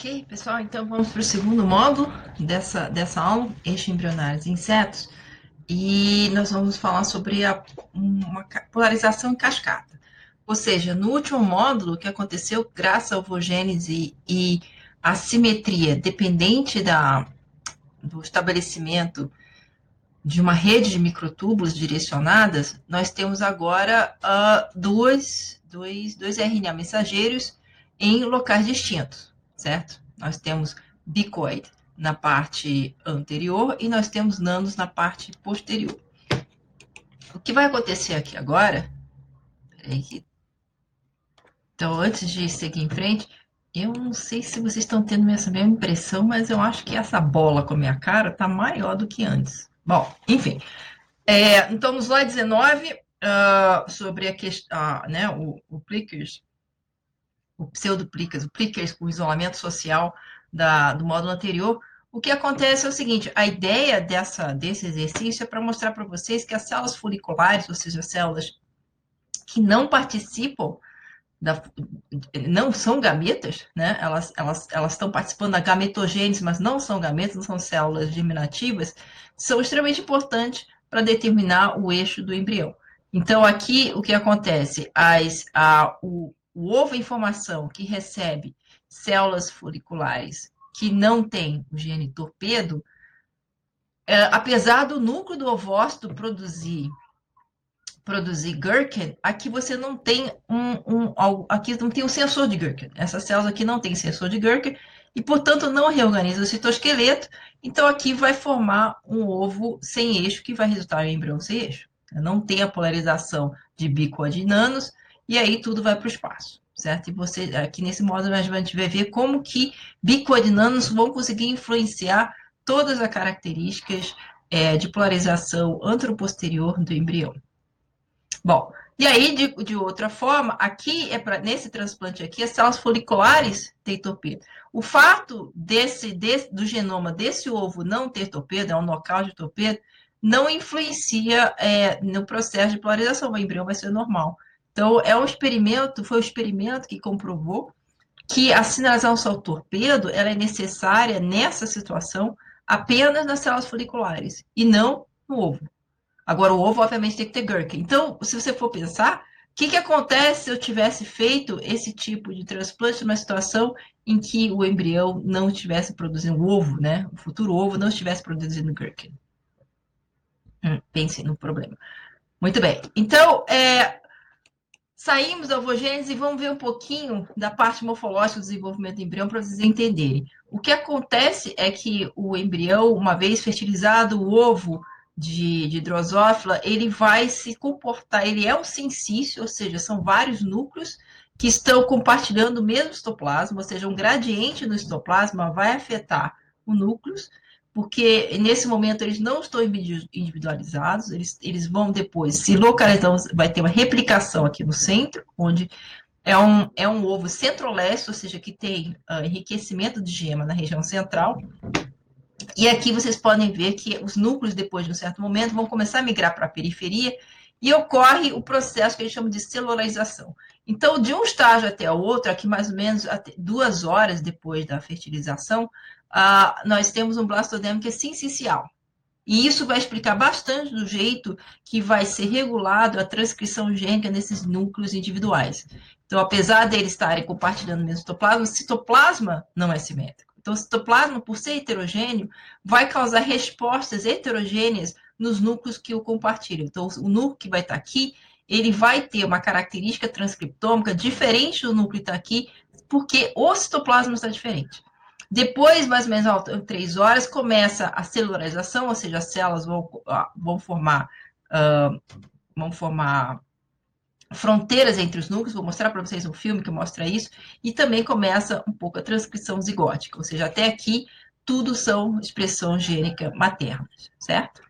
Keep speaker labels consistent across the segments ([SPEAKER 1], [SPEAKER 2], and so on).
[SPEAKER 1] Ok, pessoal, então vamos para o segundo módulo dessa, dessa aula, eixo embrionários e insetos, e nós vamos falar sobre a, uma polarização em cascata. Ou seja, no último módulo, o que aconteceu graças à ovogênese e a simetria dependente da, do estabelecimento de uma rede de microtúbulos direcionadas, nós temos agora uh, dois, dois, dois RNA mensageiros em locais distintos certo? Nós temos bicoid na parte anterior e nós temos nanos na parte posterior. O que vai acontecer aqui agora? Então, antes de seguir em frente, eu não sei se vocês estão tendo essa mesma impressão, mas eu acho que essa bola com a minha cara está maior do que antes. Bom, enfim. É, então, no slide 19, uh, sobre a questão, uh, né, o, o Plickers, o pseudo-plicas, o plickers com isolamento social da, do módulo anterior, o que acontece é o seguinte, a ideia dessa, desse exercício é para mostrar para vocês que as células foliculares, ou seja, células que não participam, da, não são gametas, né? elas, elas, elas estão participando da gametogênese, mas não são gametas, não são células germinativas, são extremamente importantes para determinar o eixo do embrião. Então, aqui, o que acontece? As, a, o, o ovo informação que recebe células foliculares que não tem o gene torpedo, é, apesar do núcleo do ovócito produzir produzir Gherkin, aqui você não tem um, um, aqui não tem um sensor de Gherkin. Essas células aqui não tem sensor de Gherkin e, portanto, não reorganiza o citoesqueleto. Então, aqui vai formar um ovo sem eixo que vai resultar em embrião sem eixo. Não tem a polarização de bicoadinanos e aí tudo vai para o espaço, certo? E você, aqui nesse módulo, a gente vai ver como que bicoordinanos vão conseguir influenciar todas as características é, de polarização anteroposterior do embrião. Bom, e aí, de, de outra forma, aqui, é pra, nesse transplante aqui, as células foliculares têm torpedo. O fato desse, desse, do genoma desse ovo não ter torpedo, é um local de torpedo, não influencia é, no processo de polarização. O embrião vai ser normal. Então, é um experimento, foi um experimento que comprovou que a sinalização ao torpedo ela é necessária nessa situação apenas nas células foliculares e não no ovo. Agora, o ovo, obviamente, tem que ter Gherkin. Então, se você for pensar, o que, que acontece se eu tivesse feito esse tipo de transplante numa situação em que o embrião não estivesse produzindo ovo, né? O futuro ovo não estivesse produzindo Gherkin? Hum, pense no problema. Muito bem. Então, é, Saímos da ovogênese e vamos ver um pouquinho da parte morfológica do desenvolvimento do embrião para vocês entenderem. O que acontece é que o embrião, uma vez fertilizado, o ovo de, de drosófila, ele vai se comportar, ele é um sensício, ou seja, são vários núcleos que estão compartilhando o mesmo citoplasma, ou seja, um gradiente no citoplasma vai afetar o núcleo, porque nesse momento eles não estão individualizados, eles, eles vão depois se localizar, vai ter uma replicação aqui no centro, onde é um, é um ovo centro-leste, ou seja, que tem uh, enriquecimento de gema na região central. E aqui vocês podem ver que os núcleos, depois de um certo momento, vão começar a migrar para a periferia e ocorre o processo que a gente chama de celularização. Então, de um estágio até o outro, aqui mais ou menos duas horas depois da fertilização, uh, nós temos um blastodema que é sincicial. E isso vai explicar bastante do jeito que vai ser regulado a transcrição gênica nesses núcleos individuais. Então, apesar deles estarem compartilhando o mesmo citoplasma, o citoplasma não é simétrico. Então, o citoplasma, por ser heterogêneo, vai causar respostas heterogêneas nos núcleos que o compartilham. Então, o núcleo que vai estar aqui, ele vai ter uma característica transcriptômica diferente do núcleo que está aqui, porque o citoplasma está diferente. Depois, mais ou menos, em três horas, começa a celularização, ou seja, as células vão, vão formar, uh, vão formar fronteiras entre os núcleos, vou mostrar para vocês um filme que mostra isso, e também começa um pouco a transcrição zigótica, ou seja, até aqui tudo são expressões gênicas maternas, certo?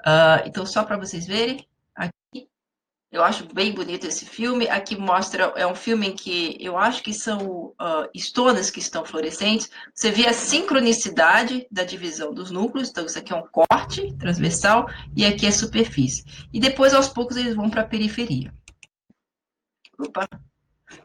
[SPEAKER 1] Uh, então, só para vocês verem, eu acho bem bonito esse filme. Aqui mostra, é um filme em que eu acho que são uh, estonas que estão fluorescentes. Você vê a sincronicidade da divisão dos núcleos. Então, isso aqui é um corte transversal e aqui é superfície. E depois, aos poucos, eles vão para a periferia. Opa!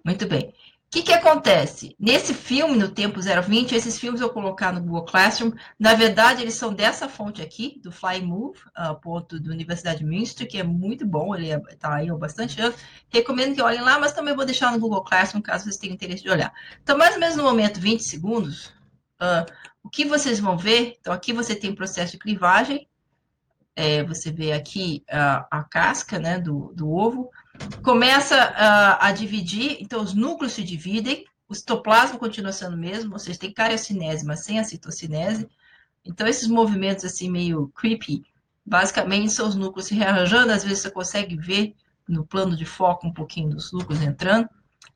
[SPEAKER 1] Muito bem. Que, que acontece? Nesse filme, no Tempo 020, esses filmes eu colocar no Google Classroom, na verdade, eles são dessa fonte aqui, do Fly Move, uh, ponto da Universidade de Münster, que é muito bom, ele está é, aí há bastante anos. Recomendo que olhem lá, mas também vou deixar no Google Classroom, caso vocês tenham interesse de olhar. Então, mais ou menos no momento 20 segundos, uh, o que vocês vão ver? Então, aqui você tem o processo de clivagem, é, você vê aqui uh, a casca né, do, do ovo, começa a, a dividir, então os núcleos se dividem, o citoplasma continua sendo o mesmo, vocês têm cariocinese, mas sem a citocinese. Então, esses movimentos assim meio creepy, basicamente são os núcleos se rearranjando, às vezes você consegue ver no plano de foco um pouquinho dos núcleos entrando.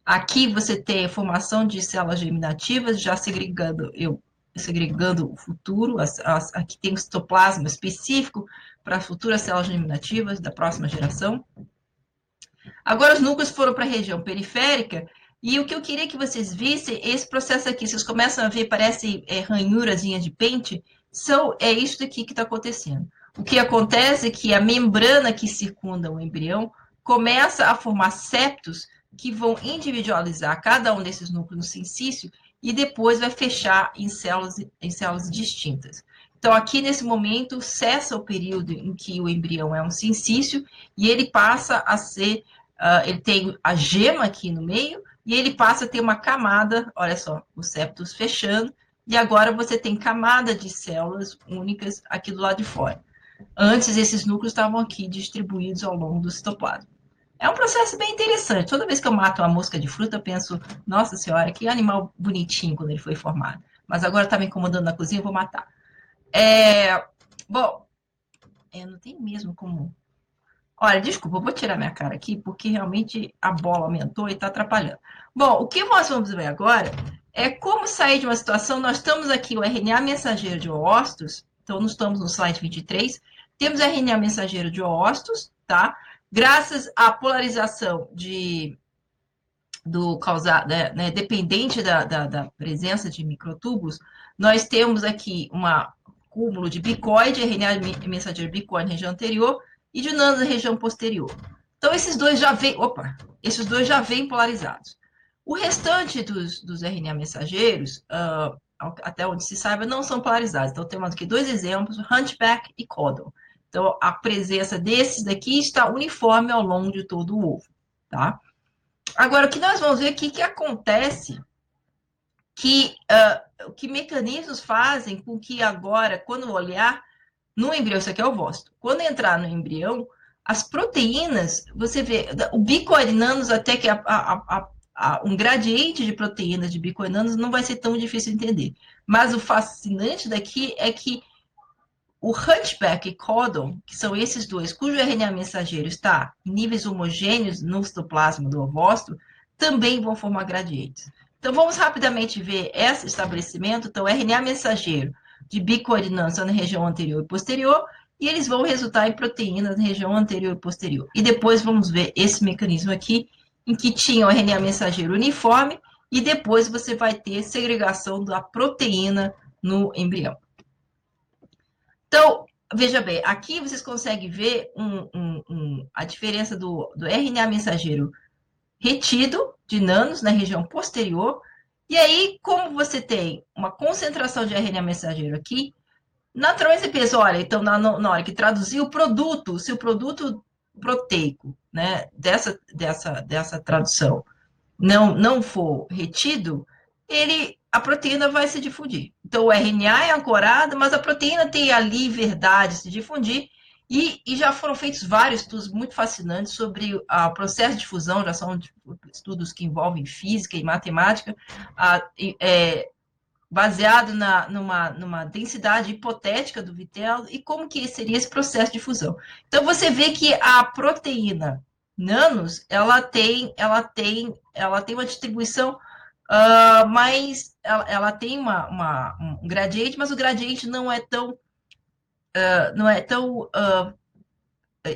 [SPEAKER 1] Aqui você tem a formação de células germinativas, já segregando, eu, segregando o futuro, as, as, aqui tem um citoplasma específico para futuras células germinativas da próxima geração. Agora os núcleos foram para a região periférica, e o que eu queria que vocês vissem, esse processo aqui, vocês começam a ver, parece é, ranhurazinha de pente, são, é isso daqui que está acontecendo. O que acontece é que a membrana que circunda o embrião começa a formar septos que vão individualizar cada um desses núcleos no sincício e depois vai fechar em células, em células distintas. Então, aqui nesse momento, cessa o período em que o embrião é um sincício e ele passa a ser Uh, ele tem a gema aqui no meio e ele passa a ter uma camada, olha só, os septos fechando, e agora você tem camada de células únicas aqui do lado de fora. Antes, esses núcleos estavam aqui distribuídos ao longo do citoplasma. É um processo bem interessante. Toda vez que eu mato uma mosca de fruta, eu penso, nossa senhora, que animal bonitinho quando ele foi formado. Mas agora está me incomodando na cozinha, eu vou matar. É... Bom, eu não tenho mesmo como Olha, desculpa, eu vou tirar minha cara aqui, porque realmente a bola aumentou e está atrapalhando. Bom, o que nós vamos ver agora é como sair de uma situação. Nós estamos aqui, o RNA mensageiro de oócitos, então nós estamos no slide 23, temos RNA mensageiro de oócitos, tá? Graças à polarização de do causar, né, né, dependente da, da, da, presença de microtúbulos, nós temos aqui um cúmulo de bicoide, RNA mensageiro bicoide na região anterior, e de nanos na região posterior. Então, esses dois já vêm, opa, esses dois já vêm polarizados. O restante dos, dos RNA mensageiros, uh, até onde se saiba, não são polarizados. Então, temos aqui dois exemplos, Hunchback e Codon. Então, a presença desses daqui está uniforme ao longo de todo o ovo, tá? Agora, o que nós vamos ver aqui que acontece, que, uh, que mecanismos fazem com que agora, quando olhar no embrião, isso aqui é o ovócito. Quando entrar no embrião, as proteínas, você vê, o bicoinanos, até que a, a, a, um gradiente de proteínas de bicoinanos não vai ser tão difícil de entender. Mas o fascinante daqui é que o Hunchback e Codon, que são esses dois, cujo RNA mensageiro está em níveis homogêneos no citoplasma do ovócito, também vão formar gradientes. Então, vamos rapidamente ver esse estabelecimento. Então, RNA mensageiro de bicoordinância na região anterior e posterior, e eles vão resultar em proteínas na região anterior e posterior. E depois vamos ver esse mecanismo aqui, em que tinha o RNA mensageiro uniforme, e depois você vai ter segregação da proteína no embrião. Então, veja bem, aqui vocês conseguem ver um, um, um, a diferença do, do RNA mensageiro retido de nanos na região posterior e aí, como você tem uma concentração de RNA mensageiro aqui, você pensa, olha, então na, na hora que traduzir o produto, se o produto proteico, né, dessa, dessa, dessa tradução não, não for retido, ele, a proteína vai se difundir. Então, o RNA é ancorado, mas a proteína tem ali verdade se difundir, e, e, já foram feitos vários estudos muito fascinantes sobre o processo de fusão, já são estudos que envolvem física e matemática, a, é, baseado na, numa, numa densidade hipotética do vitelo e como que seria esse processo de fusão. Então, você vê que a proteína nanos, ela tem, ela tem, ela tem uma distribuição uh, mais, ela, ela tem uma, uma, um gradiente, mas o gradiente não é tão uh, não é tão uh,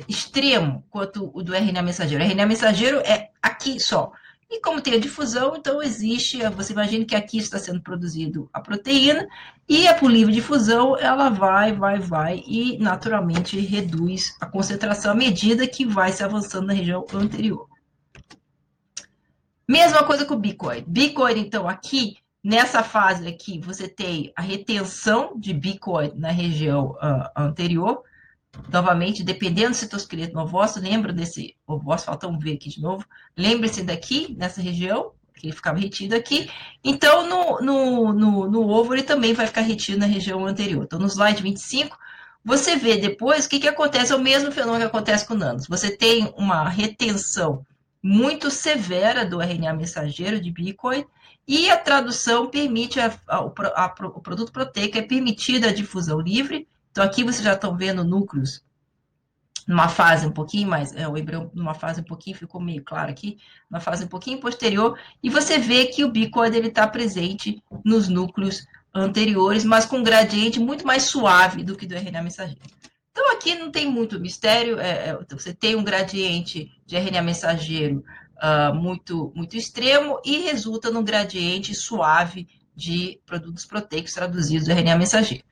[SPEAKER 1] extremo quanto o do RNA mensageiro. O RNA mensageiro é aqui só. E como tem a difusão, então existe, você imagina que aqui está sendo produzido a proteína, e a por livre difusão, ela vai, vai, vai, e naturalmente reduz a concentração à medida que vai se avançando na região anterior. Mesma coisa com o bicoid. Bicoid, então, aqui, nessa fase aqui, você tem a retenção de bicoid na região uh, anterior. Novamente, dependendo do citosqueleto no ovócito, lembra desse ovócito, falta um ver aqui de novo. Lembre-se daqui, nessa região, que ele ficava retido aqui. Então, no, no, no, no, ovo, ele também vai ficar retido na região anterior. Então, no slide 25, você vê depois o que, que acontece, é o mesmo fenômeno que acontece com nanos. Você tem uma retenção muito severa do RNA mensageiro de bicoid, e a tradução permite, a, a, a, o produto proteico é permitida a difusão livre. Então, aqui vocês já estão vendo núcleos numa fase um pouquinho mais, é, o embrião numa fase um pouquinho, ficou meio claro aqui, numa fase um pouquinho posterior, e você vê que o bicoide ele está presente nos núcleos anteriores, mas com um gradiente muito mais suave do que do RNA mensageiro. Então, aqui não tem muito mistério, é, é, você tem um gradiente de RNA mensageiro uh, muito, muito extremo e resulta num gradiente suave de produtos proteicos traduzidos do RNA mensageiro.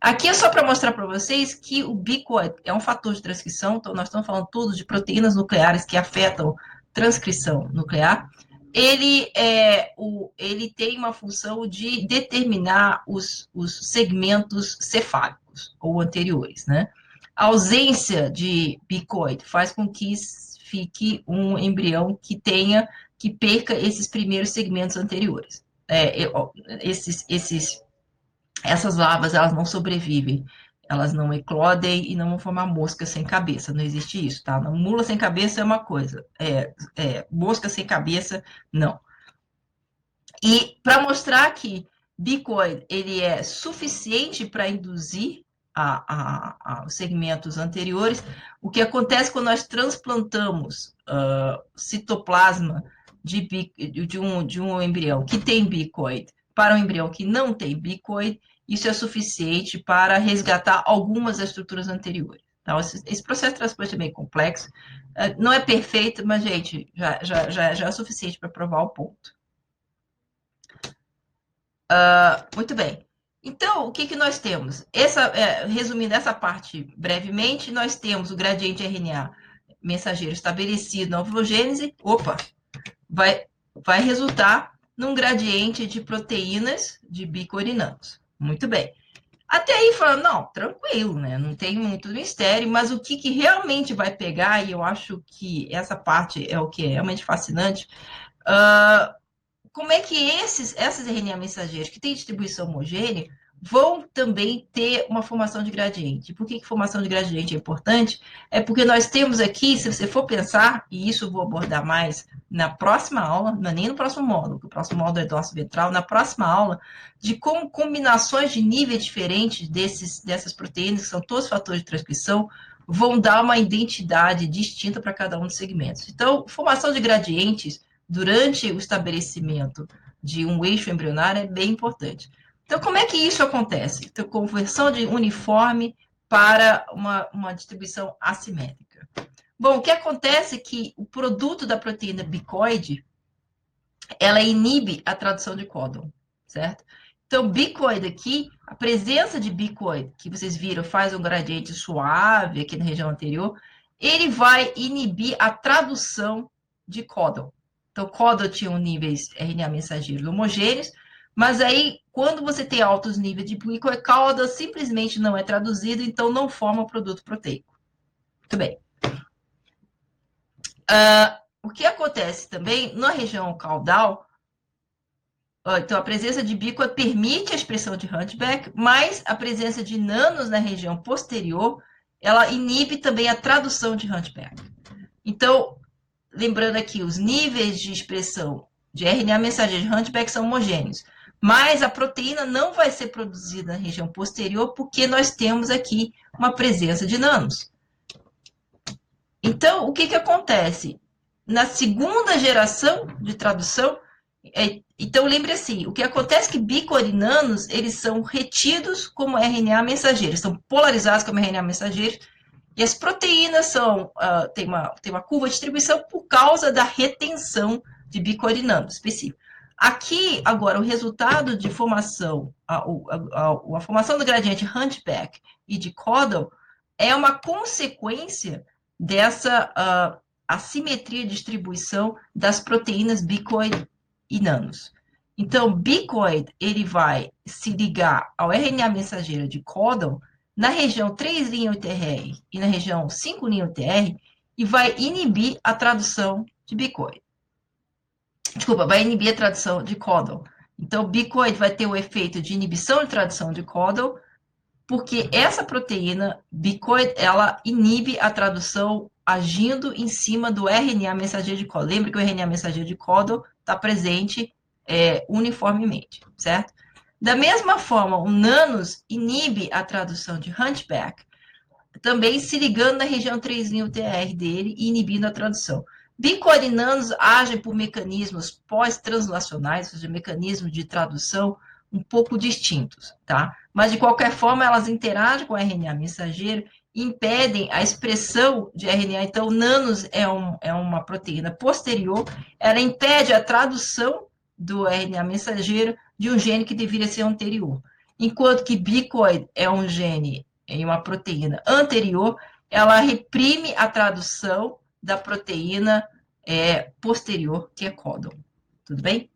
[SPEAKER 1] Aqui é só para mostrar para vocês que o bico é, é um fator de transcrição, então nós estamos falando todos de proteínas nucleares que afetam transcrição nuclear. Ele, é, o, ele tem uma função de determinar os, os segmentos cefálicos ou anteriores, né? A ausência de bicoide faz com que fique um embrião que tenha, que perca esses primeiros segmentos anteriores. É, esses, esses, essas larvas, elas não sobrevivem, elas não eclodem e não vão formar mosca sem cabeça, não existe isso, tá? Mula sem cabeça é uma coisa, é, é mosca sem cabeça, não. E para mostrar que bicoid ele é suficiente para induzir a, a, a, os segmentos anteriores, o que acontece quando nós transplantamos uh, citoplasma de, de, um, de um embrião que tem bicoide para um embrião que não tem bicoide, isso é suficiente para resgatar algumas estruturas anteriores. Então, esse, esse processo de transplante é meio complexo, uh, não é perfeito, mas, gente, já, já, já, já é suficiente para provar o ponto. Uh, muito bem. Então, o que, que nós temos? Essa, é, resumindo essa parte brevemente, nós temos o gradiente RNA mensageiro estabelecido na ovulogênese, opa, vai, vai resultar num gradiente de proteínas de bicorinanos. Muito bem. Até aí, falando, não, tranquilo, né? Não tem muito mistério, mas o que, que realmente vai pegar, e eu acho que essa parte é o que é realmente fascinante, uh, como é que esses, essas RNA mensageiros que têm distribuição homogênea vão também ter uma formação de gradiente. Por que, que formação de gradiente é importante? É porque nós temos aqui, se você for pensar, e isso eu vou abordar mais na próxima aula, não é nem no próximo módulo, que o próximo módulo é dorso ventral, na próxima aula, de como combinações de níveis diferentes desses, dessas proteínas, que são todos fatores de transcrição, vão dar uma identidade distinta para cada um dos segmentos. Então, formação de gradientes durante o estabelecimento de um eixo embrionário é bem importante. Então, como é que isso acontece? Então, conversão de uniforme para uma, uma distribuição assimétrica. Bom, o que acontece é que o produto da proteína bicoide, ela inibe a tradução de códon, certo? Então, bicoide aqui, a presença de bicoide, que vocês viram, faz um gradiente suave aqui na região anterior, ele vai inibir a tradução de códon. Então, CODA tinha níveis RNA mensageiros homogêneos, mas aí, quando você tem altos níveis de glicoecalda, simplesmente não é traduzido, então não forma produto proteico. Muito bem. Uh, o que acontece também na região caudal, então a presença de bico permite a expressão de hunchback, mas a presença de nanos na região posterior, ela inibe também a tradução de hunchback. Então, lembrando aqui, os níveis de expressão de RNA mensageiro de Hunchback são homogêneos, mas a proteína não vai ser produzida na região posterior porque nós temos aqui uma presença de nanos. Então, o que, que acontece? Na segunda geração de tradução, é, então lembre assim, o que acontece é que bicorinanos, eles são retidos como RNA mensageiro, são polarizados como RNA mensageiro, e as proteínas são, uh, tem, uma, tem uma curva de distribuição por causa da retenção de bicorinano específico. Aqui, agora, o resultado de formação, a, a, a, a formação do gradiente Hunchback e de Codal é uma consequência dessa uh, a simetria de distribuição das proteínas bicoid e nanos. Então, bicoid, ele vai se ligar ao RNA mensageiro de códon na região 3' UTR e na região 5' UTR e vai inibir a tradução de bicoid. Desculpa, vai inibir a tradução de códon. Então, bicoid vai ter o efeito de inibição de tradução de códon, porque essa proteína bicoid, ela inibe a tradução agindo em cima do RNA mensageiro de códon. Lembra que o RNA mensageiro de códon está presente é, uniformemente, certo? Da mesma forma, o nanos inibe a tradução de hunchback, também se ligando na região 3' UTR dele e inibindo a tradução. Bicoorinanos agem por mecanismos pós-translacionais, ou seja, mecanismos de tradução um pouco distintos, tá? Mas, de qualquer forma, elas interagem com o RNA mensageiro impedem a expressão de RNA. Então, nanos é, um, é uma proteína posterior, ela impede a tradução do RNA mensageiro de um gene que deveria ser anterior. Enquanto que bicoid é um gene em uma proteína anterior, ela reprime a tradução da proteína é, posterior, que é códon. Tudo bem?